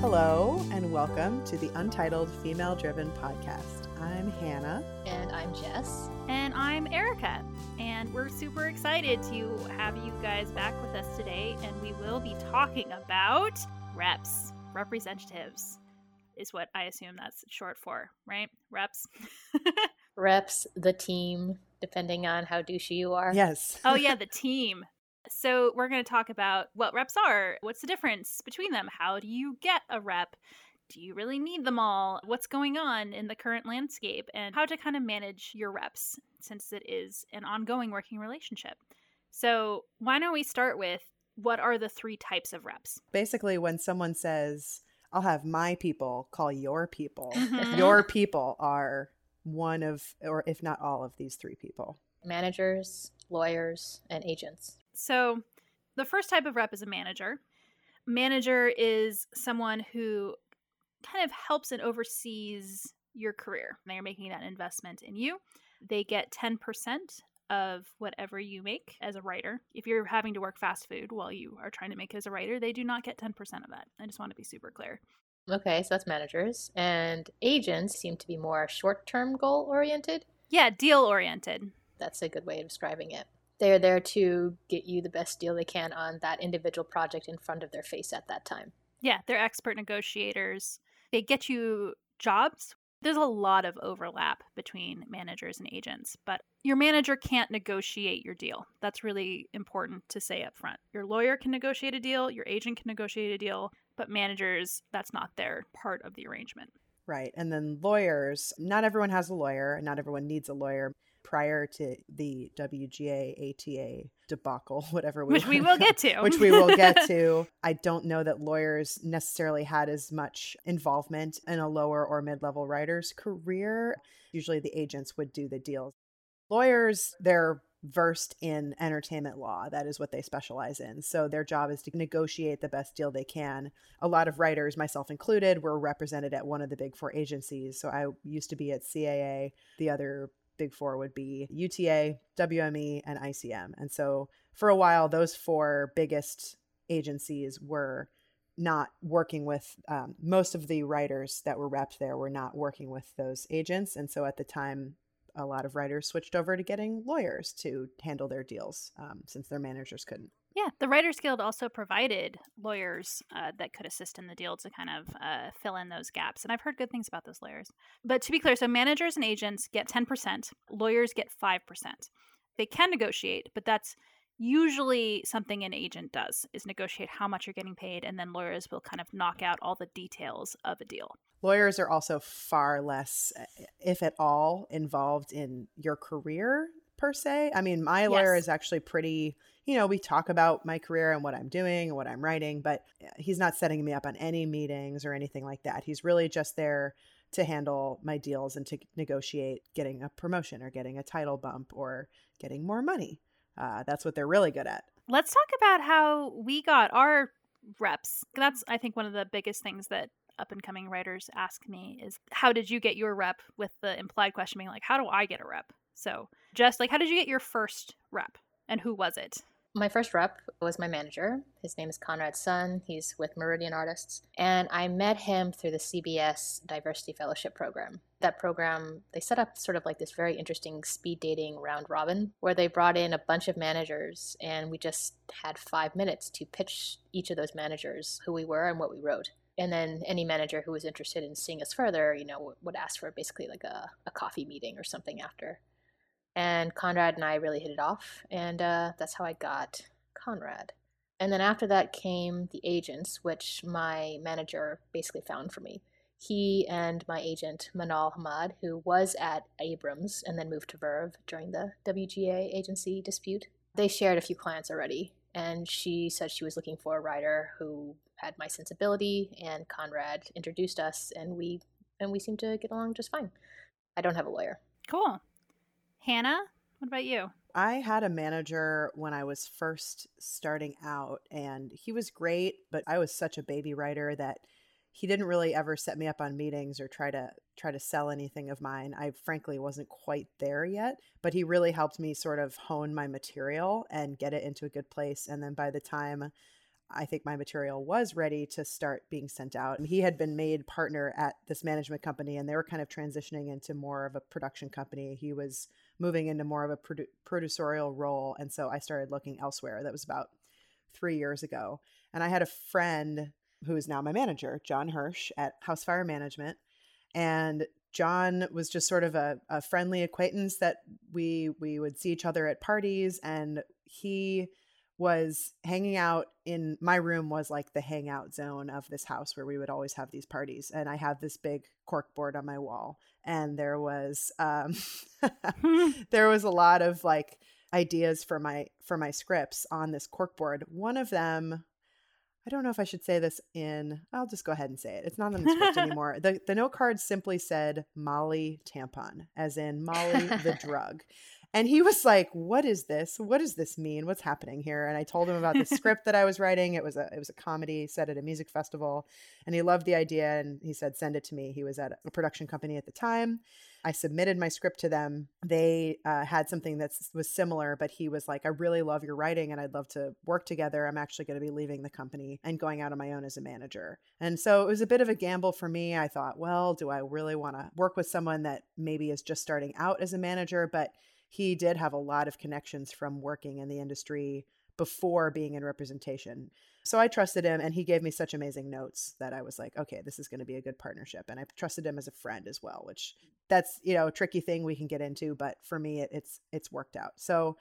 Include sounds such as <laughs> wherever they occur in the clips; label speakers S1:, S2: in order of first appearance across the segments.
S1: Hello, and welcome to the Untitled Female Driven Podcast. I'm Hannah.
S2: And I'm Jess.
S3: And I'm Erica. And we're super excited to have you guys back with us today. And we will be talking about reps, representatives, is what I assume that's short for, right? Reps. <laughs>
S2: reps, the team, depending on how douchey you are.
S1: Yes.
S3: oh, yeah, <laughs> the team. So, we're going to talk about what reps are. What's the difference between them? How do you get a rep? Do you really need them all? What's going on in the current landscape? And how to kind of manage your reps since it is an ongoing working relationship. So, why don't we start with what are the three types of reps?
S1: Basically, when someone says, I'll have my people call your people, mm-hmm. your people are one of, or if not all of these three people
S2: managers, lawyers, and agents.
S3: So, the first type of rep is a manager. Manager is someone who kind of helps and oversees your career. They are making that investment in you. They get 10% of whatever you make as a writer. If you're having to work fast food while you are trying to make it as a writer, they do not get 10% of that. I just want to be super clear.
S2: Okay, so that's managers. And agents seem to be more short term goal oriented.
S3: Yeah, deal oriented.
S2: That's a good way of describing it. They're there to get you the best deal they can on that individual project in front of their face at that time.
S3: Yeah, they're expert negotiators. They get you jobs. There's a lot of overlap between managers and agents, but your manager can't negotiate your deal. That's really important to say up front. Your lawyer can negotiate a deal, your agent can negotiate a deal, but managers, that's not their part of the arrangement.
S1: Right. And then lawyers, not everyone has a lawyer, not everyone needs a lawyer prior to the WGA ATA debacle, <laughs> whatever we
S3: which we will get to,
S1: which we will get <laughs> to. I don't know that lawyers necessarily had as much involvement in a lower or mid level writer's career. Usually, the agents would do the deals. Lawyers, they're versed in entertainment law. That is what they specialize in. So their job is to negotiate the best deal they can. A lot of writers, myself included, were represented at one of the big four agencies. So I used to be at CAA. The other big four would be UTA, WME, and ICM. And so for a while, those four biggest agencies were not working with um, most of the writers that were repped there were not working with those agents. And so at the time, a lot of writers switched over to getting lawyers to handle their deals um, since their managers couldn't.
S3: Yeah, the Writers Guild also provided lawyers uh, that could assist in the deal to kind of uh, fill in those gaps. And I've heard good things about those lawyers. But to be clear, so managers and agents get 10%, lawyers get 5%. They can negotiate, but that's usually something an agent does is negotiate how much you're getting paid and then lawyers will kind of knock out all the details of a deal
S1: lawyers are also far less eh, if at all involved in your career per se i mean my lawyer is actually pretty you know we talk about my career and what i'm doing and what i'm writing but eh, he's not setting me up on any meetings or anything like that he's really just there to handle my deals and to negotiate getting a promotion or getting a title bump or getting more money uh, that's what they're really good at.
S3: Let's talk about how we got our reps. That's, I think, one of the biggest things that up and coming writers ask me is how did you get your rep with the implied question being like, how do I get a rep? So, just like, how did you get your first rep and who was it?
S2: My first rep was my manager. His name is Conrad Sun. He's with Meridian Artists. And I met him through the CBS Diversity Fellowship Program. That program, they set up sort of like this very interesting speed dating round robin where they brought in a bunch of managers and we just had five minutes to pitch each of those managers who we were and what we wrote and then any manager who was interested in seeing us further you know would ask for basically like a, a coffee meeting or something after and Conrad and I really hit it off, and uh, that's how I got Conrad. And then after that came the agents, which my manager basically found for me. He and my agent, Manal Hamad, who was at Abrams and then moved to Verve during the WGA agency dispute, they shared a few clients already. And she said she was looking for a writer who had my sensibility, and Conrad introduced us, and we and we seemed to get along just fine. I don't have a lawyer.
S3: Cool. Hannah, what about you?
S1: I had a manager when I was first starting out, and he was great, but I was such a baby writer that he didn't really ever set me up on meetings or try to try to sell anything of mine. I frankly wasn't quite there yet, but he really helped me sort of hone my material and get it into a good place. And then by the time I think my material was ready to start being sent out. And he had been made partner at this management company and they were kind of transitioning into more of a production company. He was moving into more of a produ- producerial role. And so I started looking elsewhere. That was about three years ago. And I had a friend who is now my manager, John Hirsch at House Fire Management. And John was just sort of a, a friendly acquaintance that we we would see each other at parties and he was hanging out in my room was like the hangout zone of this house where we would always have these parties and i have this big cork board on my wall and there was um <laughs> there was a lot of like ideas for my for my scripts on this cork board one of them I don't know if I should say this in. I'll just go ahead and say it. It's not on the script <laughs> anymore. The the note card simply said Molly tampon, as in Molly the <laughs> drug. And he was like, "What is this? What does this mean? What's happening here?" And I told him about the script that I was writing. It was a it was a comedy set at a music festival, and he loved the idea. And he said, "Send it to me." He was at a production company at the time. I submitted my script to them. They uh, had something that was similar, but he was like, "I really love your writing, and I'd love to work together. I'm actually going to be leaving the company and going out on my own as a manager." And so it was a bit of a gamble for me. I thought, well, do I really want to work with someone that maybe is just starting out as a manager, but he did have a lot of connections from working in the industry before being in representation. So I trusted him and he gave me such amazing notes that I was like, okay, this is going to be a good partnership. And I trusted him as a friend as well, which that's, you know, a tricky thing we can get into, but for me it, it's it's worked out. So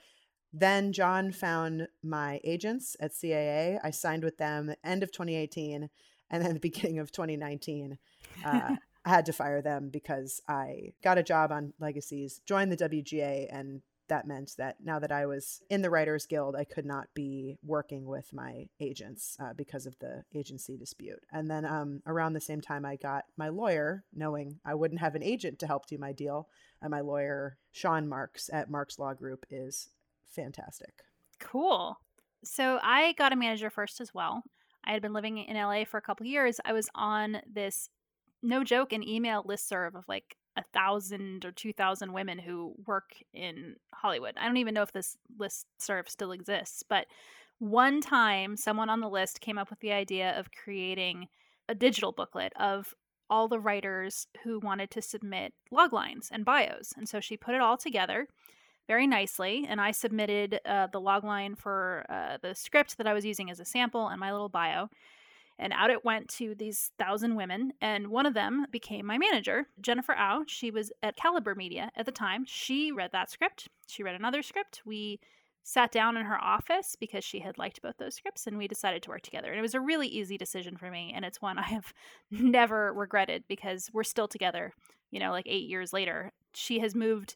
S1: then John found my agents at CAA. I signed with them end of 2018 and then the <laughs> beginning of 2019. Uh, I had to fire them because I got a job on Legacies, joined the WGA, and that meant that now that I was in the Writers Guild, I could not be working with my agents uh, because of the agency dispute. And then um, around the same time, I got my lawyer, knowing I wouldn't have an agent to help do my deal. And my lawyer, Sean Marks at Marks Law Group, is fantastic.
S3: Cool. So I got a manager first as well. I had been living in LA for a couple years. I was on this no joke, an email listserv of like a thousand or two thousand women who work in Hollywood. I don't even know if this list serve still exists, but one time someone on the list came up with the idea of creating a digital booklet of all the writers who wanted to submit log lines and bios. And so she put it all together very nicely, and I submitted uh, the log line for uh, the script that I was using as a sample and my little bio. And out it went to these thousand women. And one of them became my manager, Jennifer Au. She was at Caliber Media at the time. She read that script. She read another script. We sat down in her office because she had liked both those scripts and we decided to work together. And it was a really easy decision for me. And it's one I have <laughs> never regretted because we're still together, you know, like eight years later. She has moved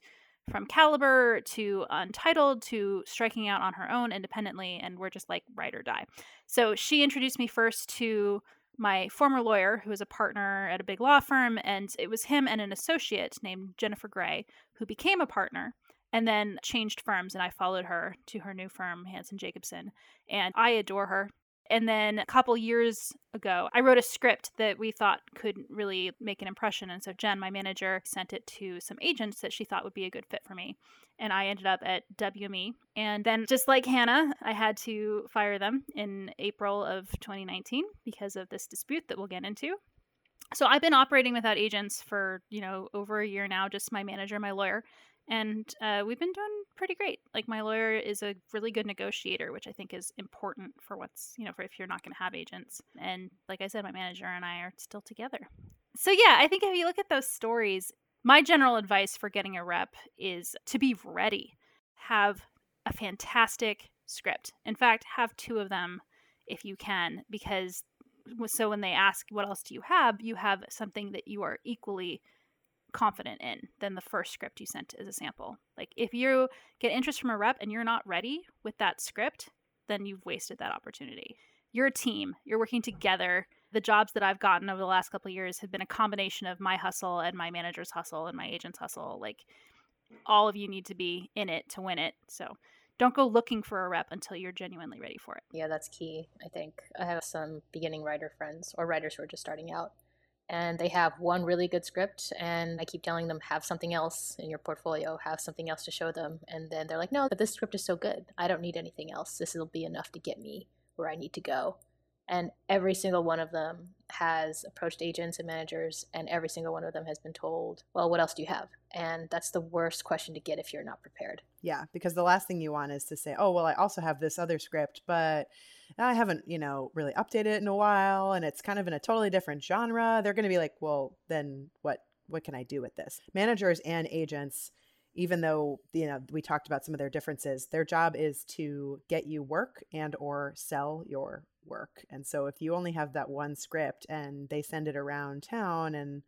S3: from Caliber to Untitled to striking out on her own independently, and we're just like ride or die. So she introduced me first to my former lawyer, who was a partner at a big law firm, and it was him and an associate named Jennifer Gray who became a partner and then changed firms and I followed her to her new firm, Hansen Jacobson. And I adore her. And then a couple years ago, I wrote a script that we thought could really make an impression. And so Jen, my manager, sent it to some agents that she thought would be a good fit for me. And I ended up at WME. And then, just like Hannah, I had to fire them in April of 2019 because of this dispute that we'll get into. So I've been operating without agents for, you know, over a year now, just my manager, my lawyer and uh, we've been doing pretty great. Like my lawyer is a really good negotiator, which I think is important for what's you know for if you're not going to have agents. And like I said, my manager and I are still together. So yeah, I think if you look at those stories, my general advice for getting a rep is to be ready. Have a fantastic script. In fact, have two of them if you can, because so when they ask what else do you have, you have something that you are equally confident in than the first script you sent as a sample. Like if you get interest from a rep and you're not ready with that script, then you've wasted that opportunity. You're a team, you're working together. The jobs that I've gotten over the last couple years have been a combination of my hustle and my manager's hustle and my agent's hustle. Like all of you need to be in it to win it. So don't go looking for a rep until you're genuinely ready for it.
S2: Yeah, that's key. I think I have some beginning writer friends or writers who are just starting out and they have one really good script and i keep telling them have something else in your portfolio have something else to show them and then they're like no but this script is so good i don't need anything else this will be enough to get me where I need to go. And every single one of them has approached agents and managers, and every single one of them has been told, Well, what else do you have? And that's the worst question to get if you're not prepared.
S1: Yeah, because the last thing you want is to say, Oh, well, I also have this other script, but I haven't, you know, really updated it in a while, and it's kind of in a totally different genre. They're going to be like, Well, then what? What can I do with this? Managers and agents even though you know we talked about some of their differences their job is to get you work and or sell your work and so if you only have that one script and they send it around town and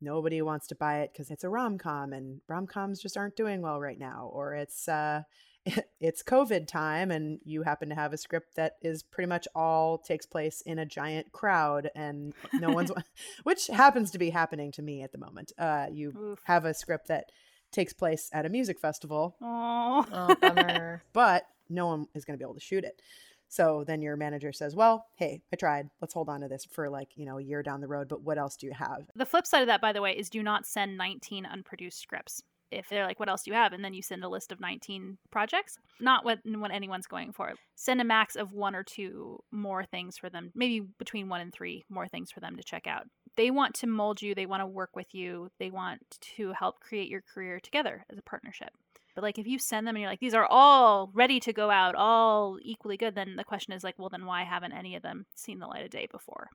S1: nobody wants to buy it because it's a rom-com and rom-coms just aren't doing well right now or it's uh <laughs> it's covid time and you happen to have a script that is pretty much all takes place in a giant crowd and no one's <laughs> which happens to be happening to me at the moment uh you Oof. have a script that takes place at a music festival.
S2: Oh, bummer. <laughs>
S1: but no one is going to be able to shoot it. So then your manager says, "Well, hey, I tried. Let's hold on to this for like, you know, a year down the road, but what else do you have?"
S3: The flip side of that by the way is do not send 19 unproduced scripts. If they're like, "What else do you have?" and then you send a list of 19 projects, not what what anyone's going for. Send a max of one or two more things for them, maybe between 1 and 3 more things for them to check out they want to mold you, they want to work with you, they want to help create your career together as a partnership. But like if you send them and you're like, these are all ready to go out, all equally good, then the question is like, well, then why haven't any of them seen the light of day before?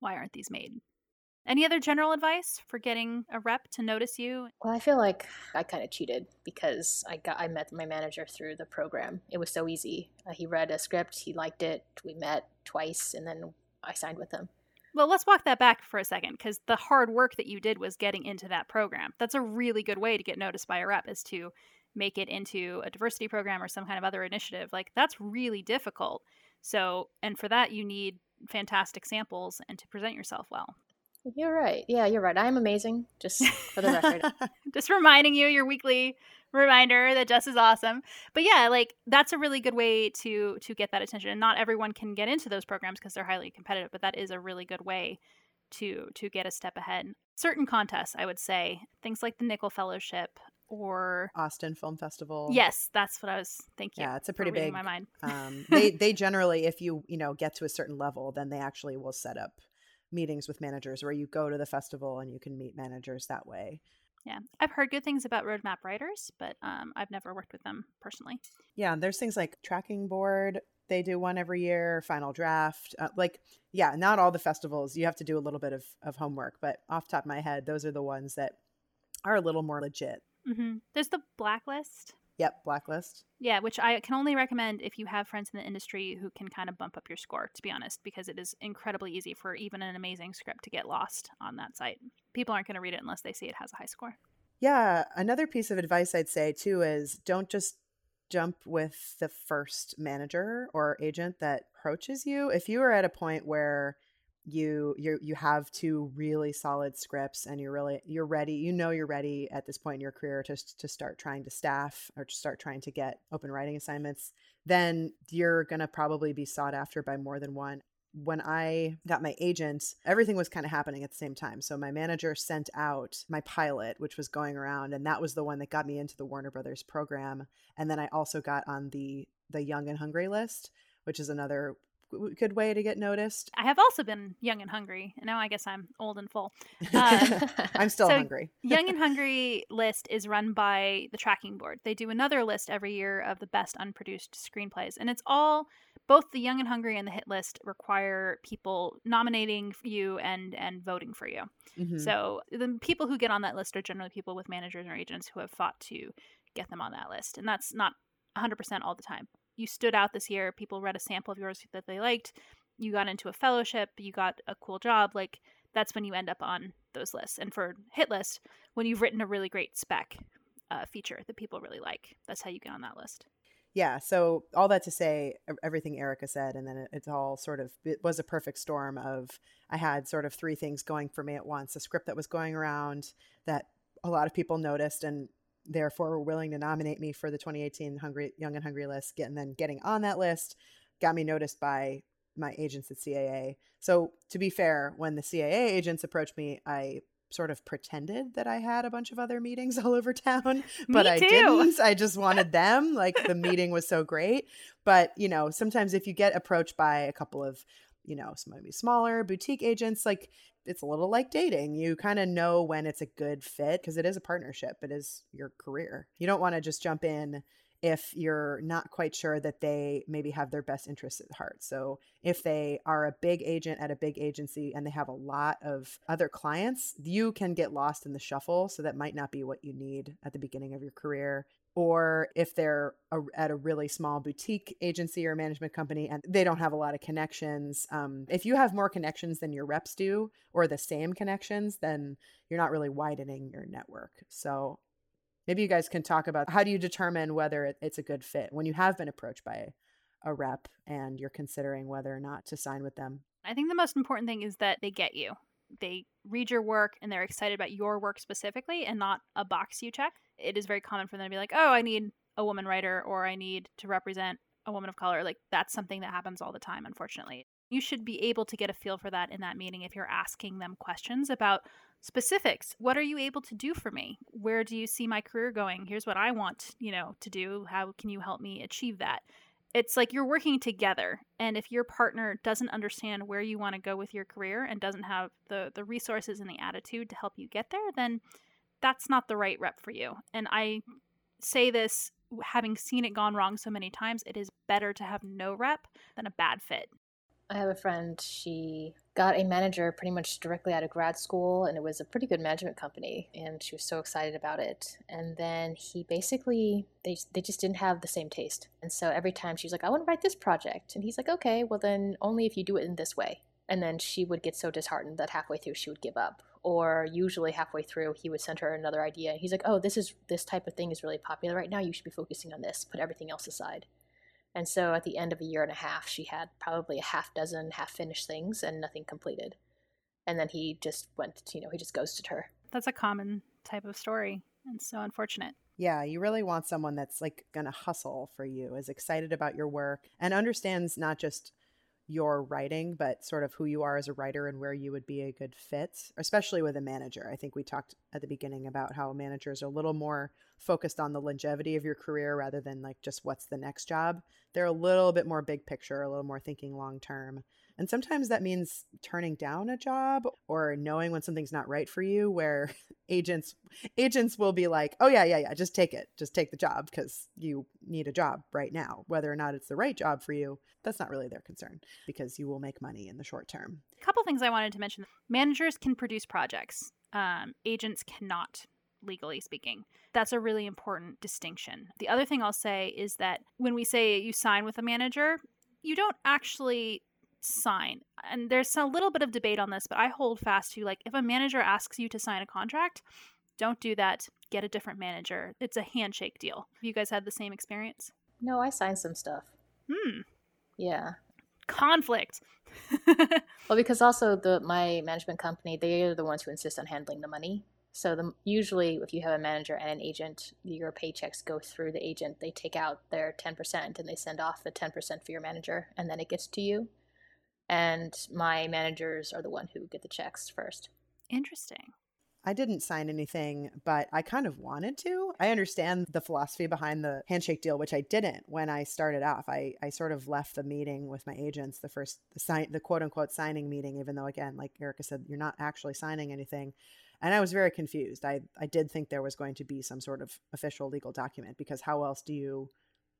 S3: Why aren't these made? Any other general advice for getting a rep to notice you?
S2: Well, I feel like I kind of cheated because I got I met my manager through the program. It was so easy. Uh, he read a script, he liked it. We met twice, and then I signed with him.
S3: Well, let's walk that back for a second because the hard work that you did was getting into that program. That's a really good way to get noticed by a rep is to make it into a diversity program or some kind of other initiative. Like that's really difficult. So, and for that, you need fantastic samples and to present yourself well.
S2: You're right. Yeah, you're right. I'm amazing, just for the record. <laughs>
S3: just reminding you your weekly reminder that Jess is awesome. But yeah, like that's a really good way to to get that attention. And not everyone can get into those programs because they're highly competitive, but that is a really good way to to get a step ahead. Certain contests, I would say, things like the Nicholl Fellowship or
S1: Austin Film Festival.
S3: Yes, that's what I was thinking.
S1: Yeah, it's a pretty big.
S3: My mind.
S1: um, <laughs> they they generally, if you you know get to a certain level, then they actually will set up meetings with managers where you go to the festival and you can meet managers that way.
S3: Yeah, I've heard good things about roadmap writers, but um, I've never worked with them personally.
S1: Yeah, there's things like tracking board. They do one every year. Final draft. Uh, like, yeah, not all the festivals. You have to do a little bit of of homework, but off top of my head, those are the ones that are a little more legit.
S3: Mm-hmm. There's the blacklist.
S1: Yep, blacklist.
S3: Yeah, which I can only recommend if you have friends in the industry who can kind of bump up your score, to be honest, because it is incredibly easy for even an amazing script to get lost on that site. People aren't going to read it unless they see it has a high score.
S1: Yeah, another piece of advice I'd say too is don't just jump with the first manager or agent that approaches you. If you are at a point where you you you have two really solid scripts and you're really you're ready you know you're ready at this point in your career to to start trying to staff or to start trying to get open writing assignments then you're going to probably be sought after by more than one when I got my agent, everything was kind of happening at the same time. So my manager sent out my pilot, which was going around, and that was the one that got me into the Warner Brothers program. And then I also got on the the Young and Hungry list, which is another good way to get noticed.
S3: I have also been young and hungry, and now I guess I'm old and full. Um, <laughs> <laughs>
S1: I'm still
S3: so
S1: hungry. <laughs>
S3: young and Hungry list is run by the tracking board. They do another list every year of the best unproduced screenplays, and it's all both the Young and Hungry and the hit list require people nominating you and and voting for you. Mm-hmm. So the people who get on that list are generally people with managers or agents who have fought to get them on that list, and that's not 100% all the time you stood out this year. People read a sample of yours that they liked. You got into a fellowship. You got a cool job. Like that's when you end up on those lists. And for hit list, when you've written a really great spec uh, feature that people really like, that's how you get on that list.
S1: Yeah. So all that to say, everything Erica said, and then it's all sort of it was a perfect storm of I had sort of three things going for me at once: a script that was going around that a lot of people noticed and therefore were willing to nominate me for the 2018 Hungry Young and Hungry list, and then getting on that list got me noticed by my agents at CAA. So to be fair, when the CAA agents approached me, I sort of pretended that I had a bunch of other meetings <laughs> all over town, but I didn't. I just <laughs> wanted them. Like the meeting was so great. But, you know, sometimes if you get approached by a couple of, you know, maybe smaller boutique agents, like it's a little like dating. You kind of know when it's a good fit because it is a partnership. It is your career. You don't want to just jump in if you're not quite sure that they maybe have their best interests at heart. So, if they are a big agent at a big agency and they have a lot of other clients, you can get lost in the shuffle. So, that might not be what you need at the beginning of your career. Or if they're a, at a really small boutique agency or management company and they don't have a lot of connections, um, if you have more connections than your reps do or the same connections, then you're not really widening your network. So maybe you guys can talk about how do you determine whether it's a good fit when you have been approached by a rep and you're considering whether or not to sign with them?
S3: I think the most important thing is that they get you. They read your work and they're excited about your work specifically and not a box you check it is very common for them to be like oh i need a woman writer or i need to represent a woman of color like that's something that happens all the time unfortunately you should be able to get a feel for that in that meeting if you're asking them questions about specifics. What are you able to do for me? Where do you see my career going? Here's what I want, you know, to do. How can you help me achieve that? It's like you're working together. And if your partner doesn't understand where you want to go with your career and doesn't have the the resources and the attitude to help you get there, then that's not the right rep for you. And I say this having seen it gone wrong so many times, it is better to have no rep than a bad fit.
S2: I have a friend, she got a manager pretty much directly out of grad school, and it was a pretty good management company, and she was so excited about it. And then he basically, they, they just didn't have the same taste. And so every time she's like, I want to write this project. And he's like, okay, well, then only if you do it in this way. And then she would get so disheartened that halfway through she would give up. Or usually halfway through, he would send her another idea. He's like, oh, this is this type of thing is really popular right now. You should be focusing on this. Put everything else aside. And so at the end of a year and a half, she had probably a half dozen half finished things and nothing completed. And then he just went, you know, he just ghosted her.
S3: That's a common type of story and so unfortunate.
S1: Yeah, you really want someone that's like going to hustle for you, is excited about your work, and understands not just your writing, but sort of who you are as a writer and where you would be a good fit, especially with a manager. I think we talked at the beginning about how managers are a little more focused on the longevity of your career rather than like just what's the next job. They're a little bit more big picture, a little more thinking long term. And sometimes that means turning down a job or knowing when something's not right for you where <laughs> agents agents will be like, "Oh yeah, yeah, yeah, just take it. Just take the job because you need a job right now. Whether or not it's the right job for you, that's not really their concern because you will make money in the short term."
S3: A couple things I wanted to mention. Managers can produce projects. Um, agents cannot legally speaking. That's a really important distinction. The other thing I'll say is that when we say you sign with a manager, you don't actually sign. And there's a little bit of debate on this, but I hold fast to like if a manager asks you to sign a contract, don't do that. Get a different manager. It's a handshake deal. Have you guys had the same experience?
S2: No, I signed some stuff.
S3: Hmm.
S2: Yeah.
S3: Conflict. <laughs>
S2: well, because also the my management company, they are the ones who insist on handling the money. So the, usually, if you have a manager and an agent, your paychecks go through the agent. They take out their ten percent and they send off the ten percent for your manager, and then it gets to you and my managers are the one who get the checks first.
S3: Interesting.
S1: I didn't sign anything, but I kind of wanted to. I understand the philosophy behind the handshake deal, which I didn't when I started off. I, I sort of left the meeting with my agents, the first the sign the quote unquote signing meeting, even though again, like Erica said, you're not actually signing anything. And I was very confused. I, I did think there was going to be some sort of official legal document because how else do you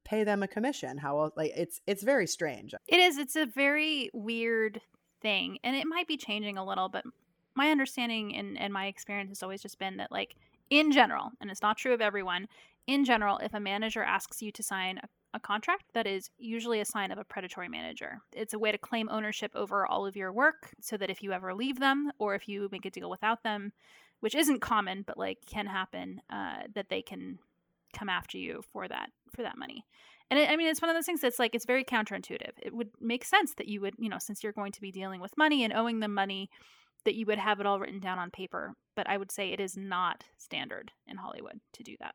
S1: pay them a commission how like it's it's very strange.
S3: It is it's a very weird thing and it might be changing a little but my understanding and, and my experience has always just been that like in general and it's not true of everyone in general if a manager asks you to sign a, a contract that is usually a sign of a predatory manager. It's a way to claim ownership over all of your work so that if you ever leave them or if you make a deal without them which isn't common but like can happen uh, that they can come after you for that for that money. And it, I mean, it's one of those things that's like it's very counterintuitive. It would make sense that you would, you know, since you're going to be dealing with money and owing them money, that you would have it all written down on paper. But I would say it is not standard in Hollywood to do that.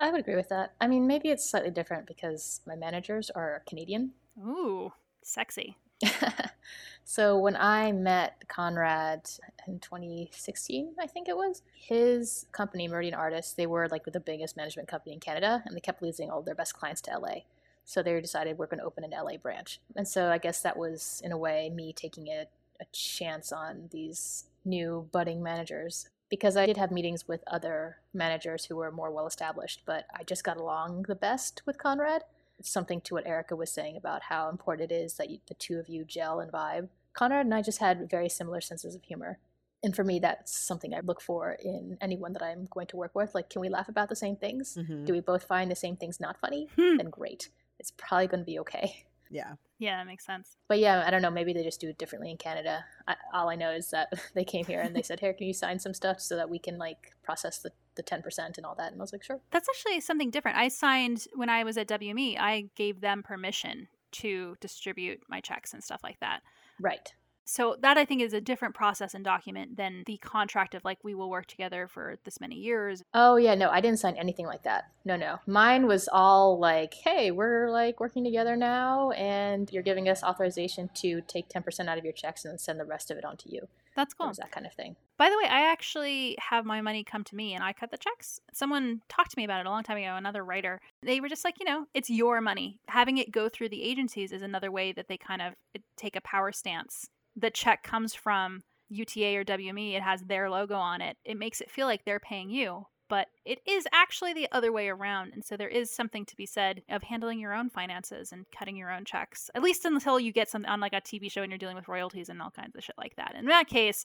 S2: I would agree with that. I mean, maybe it's slightly different because my managers are Canadian.
S3: Ooh, sexy. <laughs>
S2: so when I met Conrad in 2016, I think it was, his company, Meridian Artists, they were like the biggest management company in Canada, and they kept losing all their best clients to LA. So they decided we're going to open an LA branch. And so I guess that was, in a way, me taking a, a chance on these new budding managers because I did have meetings with other managers who were more well established, but I just got along the best with Conrad. Something to what Erica was saying about how important it is that you, the two of you gel and vibe. Conrad and I just had very similar senses of humor. And for me, that's something I look for in anyone that I'm going to work with. Like, can we laugh about the same things?
S1: Mhm.
S2: Do we both find the same things not funny?
S3: Hmm.
S2: Then great. It's probably going to be okay.
S1: Yeah.
S3: Yeah, that makes sense.
S2: But yeah, I don't know. Maybe they just do it differently in Canada. I, all I know is that <laughs> they came here and they said, "Here, can you sign some stuff so that we can like process the the ten percent and all that?" And I was like, "Sure."
S3: That's actually something different. I signed when I was at WME, I gave them permission to distribute my checks and stuff like that.
S2: Right.
S3: So that I think is a different process and document than the contract of like we will work together for this many years.
S2: Oh yeah, no, I didn't sign anything like that. No, no. Mine was all like, "Hey, we're like working together now, and you're giving us authorization to take ten percent out of your checks and then send the rest of it on to you."
S3: That's cool.
S2: was that kind of thing.
S3: By the way, I actually have my money come to me and I cut the checks. Someone talked to me about it a long time ago, another writer. They were just like, you know, it's your money. Having it go through the agencies is another way that they kind of eh, take a power stance. The check comes from UTA or WME, it has their logo on it. It makes it feel like they're paying you, but it is actually the other way around. And so there is something to be said of handling your own finances and cutting your own checks, at least until you get something on like a TV show and you're dealing with royalties and all kinds of shit like that. In that case,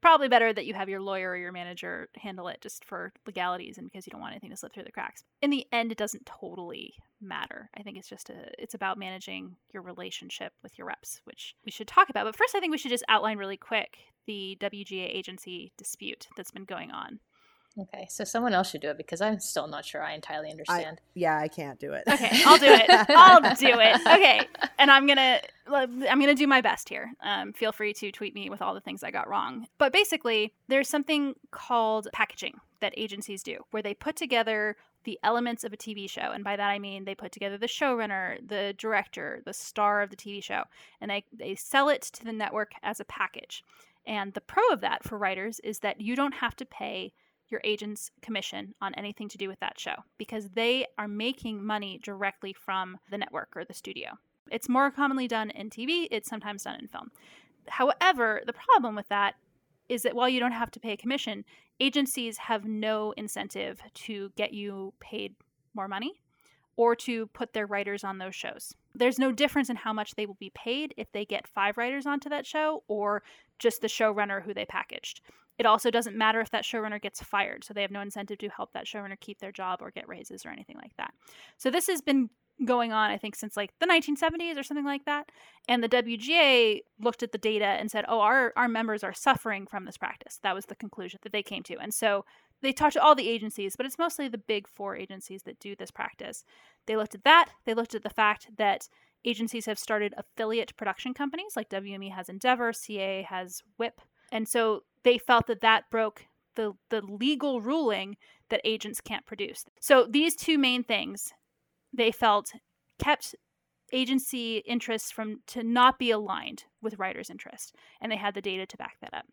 S3: probably better that you have your lawyer or your manager handle it just for legalities and because you don't want anything to slip through the cracks. In the end, it doesn't totally matter. I think it's just a it's about managing your relationship with your reps, which we should talk about. But first, I think we should just outline really quick the WGA agency dispute that's been going on.
S2: Okay, so someone else should do it because I'm still not sure I entirely understand.
S1: Yeah, I can't do it.
S3: Okay, I'll do it. <laughs> I'll do it. Okay, and I'm gonna I'm gonna do my best here. Um, feel free to tweet me with all the things I got wrong. But basically, there's something called packaging that agencies do, where they put together the elements of a TV show, and by that I mean they put together the showrunner, the director, the star of the TV show, and they they sell it to the network as a package. And the pro of that for writers is that you don't have to pay your agent's commission on anything to do with that show because they are making money directly from the network or the studio. It's more commonly done in TV, it's sometimes done in film. However, the problem with that is that while you don't have to pay a commission, agencies have no incentive to get you paid more money or to put their writers on those shows. There's no difference in how much they will be paid if they get five writers onto that show or just the showrunner who they packaged. It also doesn't matter if that showrunner gets fired, so they have no incentive to help that showrunner keep their job or get raises or anything like that. So this has been going on, I think, since like the 1970s or something like that. And the WGA looked at the data and said, oh, our, our members are suffering from this practice. That was the conclusion that they came to. And so they talked to all the agencies, but it's mostly the big four agencies that do this practice. They looked at that. They looked at the fact that agencies have started affiliate production companies, like WME has Endeavor, CA has wiip. And so they felt that that broke the, the legal ruling that agents can't produce. So these two main things they felt kept agency interests from to not be aligned with writers' interest, and they had the data to back that up.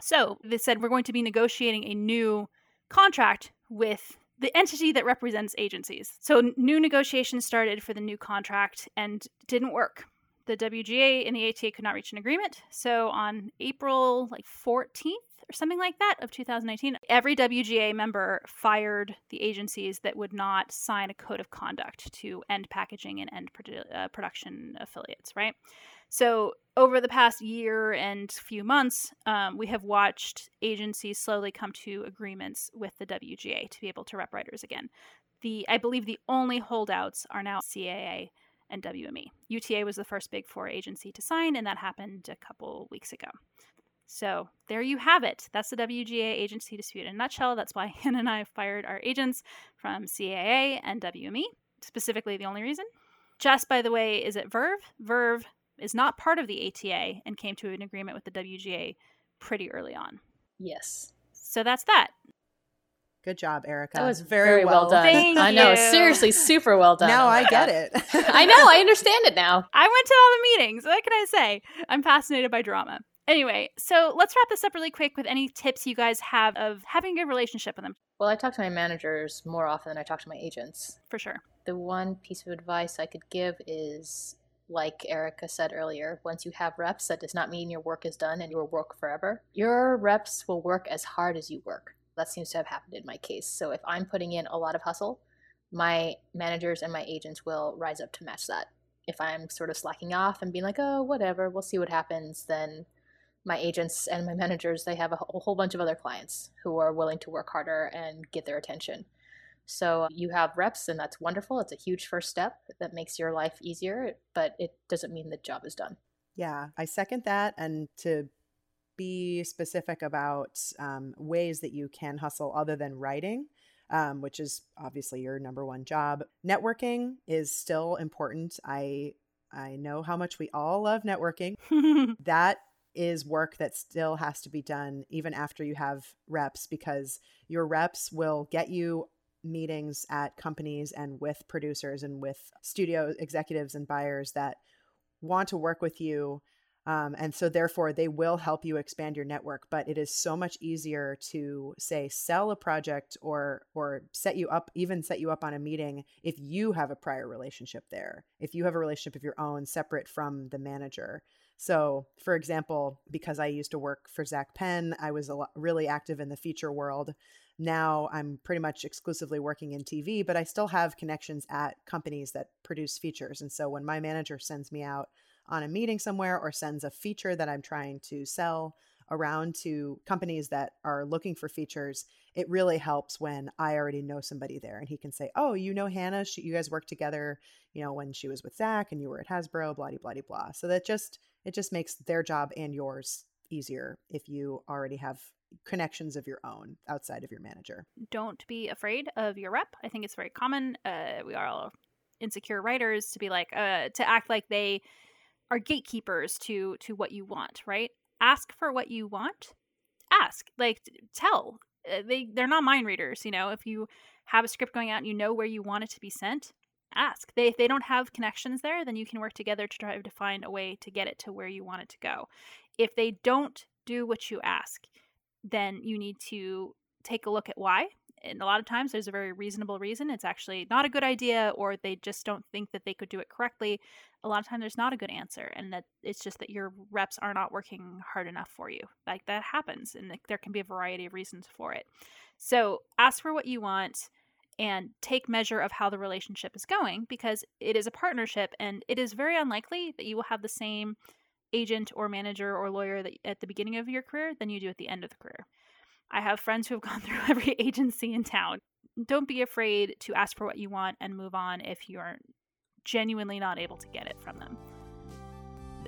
S3: So they said we're going to be negotiating a new contract with the entity that represents agencies. So new negotiations started for the new contract and didn't work. The WGA and the ATA could not reach an agreement. So on April like 14th or something like that of 2019, every WGA member fired the agencies that would not sign a code of conduct to end packaging and end produ- uh, production affiliates, right? So, over the past year and few months, um, we have watched agencies slowly come to agreements with the WGA to be able to rep writers again. The I believe the only holdouts are now CAA and WME. UTA was the first big four agency to sign, and that happened a couple weeks ago. So there you have it. That's the WGA agency dispute in a nutshell. That's why <laughs> Hannah and I fired our agents from CAA and WME, specifically the only reason. Jess, by the way, is at Verve. Verve is not part of the ATA and came to an agreement with the WGA pretty early on.
S2: Yes.
S3: So that's that.
S1: Good job, Erica.
S2: That was very, very well, well, done.
S3: Thank
S2: I know,
S3: you.
S2: seriously, super well done.
S1: Now I get it. <laughs>
S2: I know, I understand it now.
S3: I went to all the meetings. What can I say? I'm fascinated by drama. Anyway, so let's wrap this up really quick with any tips you guys have of having a good relationship with them.
S2: Well, I talk to my managers more often than I talk to my agents.
S3: For sure.
S2: The one piece of advice I could give is like Erica said earlier, once you have reps, that does not mean your work is done and you will work forever. Your reps will work as hard as you work. That seems to have happened in my case. So if I'm putting in a lot of hustle, my managers and my agents will rise up to match that. If I'm sort of slacking off and being like, oh, whatever, we'll see what happens, then my agents and my <laughs> managers, they have a whole bunch of other clients who are willing to work harder and get their attention. So you have reps, and that's wonderful. It's a huge first step that makes your life easier, but it doesn't mean the job is done.
S1: Yeah, I second that. And to be specific about um, ways that you can hustle other than writing, um, which is obviously your number one job. Networking is still important. I I know how much we all love networking. <laughs> that is work that still has to be done even after you have reps because your reps will get you meetings at companies and with producers and with studio executives and buyers that want to work with you um, and so therefore they will help you expand your network but it is so much easier to say sell a project or or set you up even set you up on a meeting if you have a prior relationship there if you have a relationship of your own separate from the manager so, for example, because I used to work for Zak Penn, I was a lot, really active in the feature world. Now I'm pretty much exclusively working in TV, but I still have connections at companies that produce features. And so when my manager sends me out on a meeting somewhere or sends a feature that I'm trying to sell around to companies that are looking for features, it really helps when I already know somebody there and he can say, Oh, you know Hannah, she, you guys worked together, you know, when she was with Zak and you were at Hasbro, blah, blah, blah, blah. So that just, it just makes their job and yours easier if you already have connections of your own outside of your manager.
S3: Don't be afraid of your rep. I think it's very common. Uh, we are all insecure writers to be like, uh, to act like they are gatekeepers to to what you want, right? Ask for what you want. Ask, like, tell. Uh, they they're not mind readers, you know. If you have a script going out and you know where you want it to be sent, ask. They if they don't have connections there, then you can work together to try to find a way to get it to where you want it to go. If they don't do what you ask, then you need to take a look at why. And a lot of times there's a very reasonable reason. It's actually not a good idea, or they just don't think that they could do it correctly. A lot of times there's not a good answer, and that it's just that your reps are not working hard enough for you. Like that happens, and there can be a variety of reasons for it. So ask for what you want and take measure of how the relationship is going because it is a partnership and it is very unlikely that you will have the same agent or manager or lawyer that at the beginning of your career than you do at the end of the career. I have friends who have <laughs> gone through every agency in town. Don't be afraid to ask for what you want and move on if you're genuinely not able to get it from them.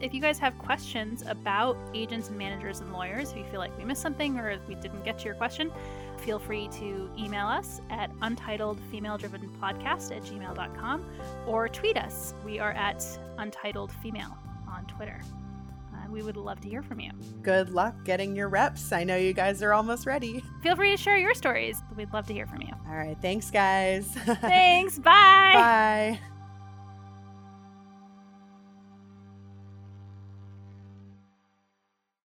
S3: If you guys have questions about agents and managers and lawyers, if you feel like we missed something or we didn't get to your question, feel free to email us at untitledfemaledrivenpodcast at gmail.com or tweet us. We are at untitledfemale on Twitter we would love to hear from you.
S1: Good luck getting your reps. I know you guys are almost ready.
S3: Feel free to share your stories. We'd love to hear from you.
S1: All right. Thanks, guys. <laughs>
S3: Thanks. Bye.
S1: Bye.